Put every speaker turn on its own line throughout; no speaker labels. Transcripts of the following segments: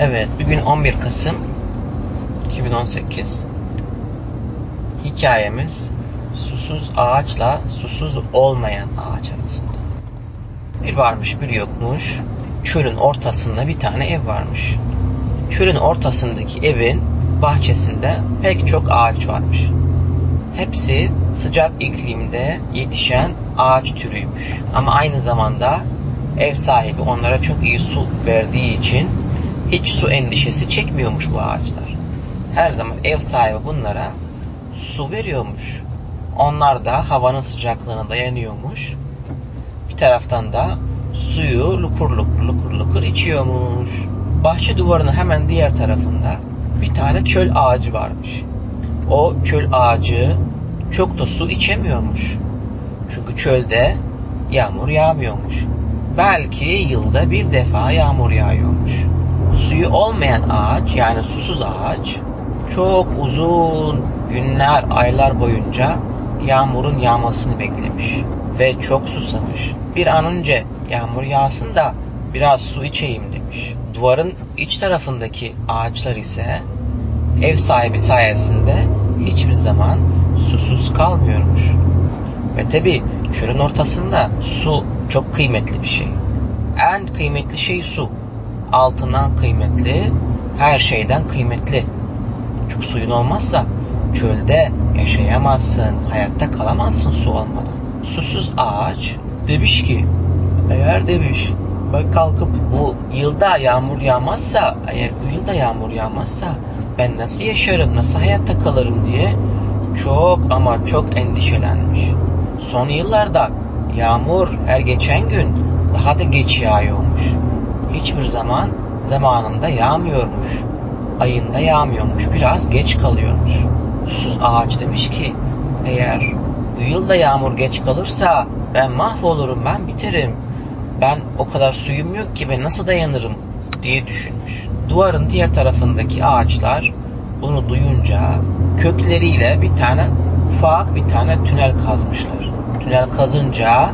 Evet, bugün 11 Kasım 2018. Hikayemiz susuz ağaçla susuz olmayan ağaç arasında. Bir varmış bir yokmuş. Çölün ortasında bir tane ev varmış. Çölün ortasındaki evin bahçesinde pek çok ağaç varmış. Hepsi sıcak iklimde yetişen ağaç türüymüş. Ama aynı zamanda ev sahibi onlara çok iyi su verdiği için hiç su endişesi çekmiyormuş bu ağaçlar. Her zaman ev sahibi bunlara su veriyormuş. Onlar da havanın sıcaklığına dayanıyormuş. Bir taraftan da suyu lukur lukur lukur lukur içiyormuş. Bahçe duvarının hemen diğer tarafında bir tane çöl ağacı varmış. O çöl ağacı çok da su içemiyormuş. Çünkü çölde yağmur yağmıyormuş. Belki yılda bir defa yağmur yağıyormuş. Suyu olmayan ağaç yani susuz ağaç çok uzun günler, aylar boyunca yağmurun yağmasını beklemiş ve çok susamış. Bir an önce yağmur yağsın da biraz su içeyim demiş. Duvarın iç tarafındaki ağaçlar ise ev sahibi sayesinde hiçbir zaman susuz kalmıyormuş. Ve tabi çölün ortasında su çok kıymetli bir şey. En kıymetli şey su. Altından kıymetli, her şeyden kıymetli. Çünkü suyun olmazsa çölde yaşayamazsın, hayatta kalamazsın su olmadan. Susuz ağaç demiş ki, eğer demiş ben kalkıp bu yılda yağmur yağmazsa, eğer bu yılda yağmur yağmazsa ben nasıl yaşarım, nasıl hayatta kalırım diye çok ama çok endişelenmiş. Son yıllarda yağmur her geçen gün daha da geç yağıyormuş. Hiçbir zaman zamanında yağmıyormuş. Ayında yağmıyormuş. Biraz geç kalıyormuş. Susuz ağaç demiş ki eğer bu yılda yağmur geç kalırsa ben mahvolurum, ben biterim. Ben o kadar suyum yok ki ben nasıl dayanırım diye düşünmüş. Duvarın diğer tarafındaki ağaçlar bunu duyunca kökleriyle bir tane ufak bir tane tünel kazmışlar. Tünel kazınca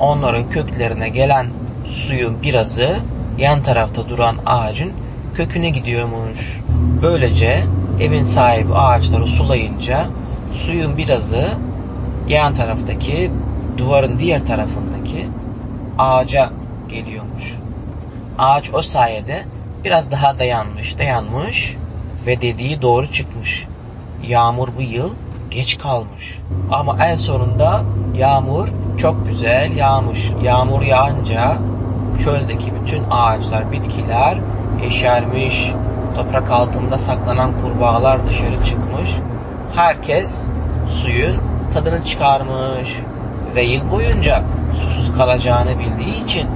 onların köklerine gelen suyun birazı yan tarafta duran ağacın köküne gidiyormuş. Böylece evin sahibi ağaçları sulayınca suyun birazı yan taraftaki duvarın diğer tarafındaki ağaca geliyormuş. Ağaç o sayede biraz daha dayanmış, dayanmış ve dediği doğru çıkmış. Yağmur bu yıl geç kalmış. Ama en sonunda yağmur çok güzel yağmış. Yağmur yağınca çöldeki bütün ağaçlar, bitkiler yeşermiş. Toprak altında saklanan kurbağalar dışarı çıkmış. Herkes suyun tadını çıkarmış ve yıl boyunca susuz kalacağını bildiği için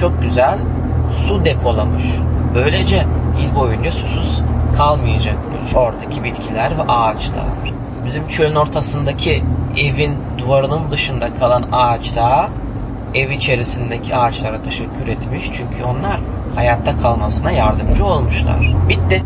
çok güzel su depolamış. Böylece yıl boyunca susuz kalmayacakmış oradaki bitkiler ve ağaçlar. Bizim çölün ortasındaki evin duvarının dışında kalan ağaçta ev içerisindeki ağaçlara teşekkür etmiş. Çünkü onlar hayatta kalmasına yardımcı olmuşlar. Bitti.